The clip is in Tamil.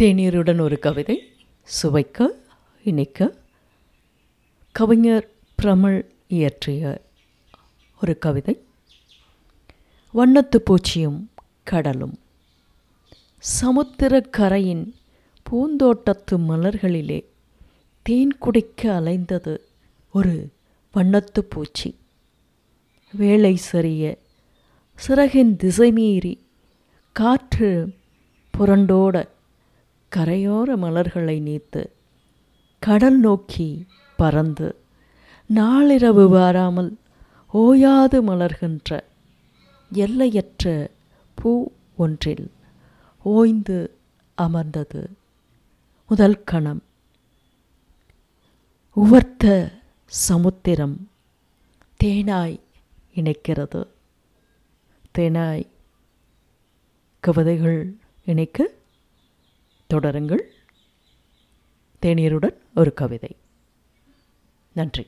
தேநீருடன் ஒரு கவிதை சுவைக்க இணைக்க கவிஞர் பிரமிழ் இயற்றிய ஒரு கவிதை. வண்ணத்து பூச்சியும் கடலும் சமுத்திரக்கரையின் பூந்தோட்டத்து மலர்களிலே தேன் குடிக்க அலைந்தது ஒரு வண்ணத்து பூச்சி. வேலை சரிய சிறகின் திசை மீறி காற்று புரண்டோட கரையோர மலர்களை நீத்து கடல் நோக்கி பறந்து நாளிரவு வாராமல் ஓயாது மலர்கின்ற எல்லையற்ற பூ ஒன்றில் ஓய்ந்து அமர்ந்தது முதல் கணம். உவர்த்த சமுத்திரம் தேனாய் இணைக்கிறது. தேனாய் கவிதைகள் இணைக்க தொடருங்கள். தேநீருடன் ஒரு கவிதை. நன்றி.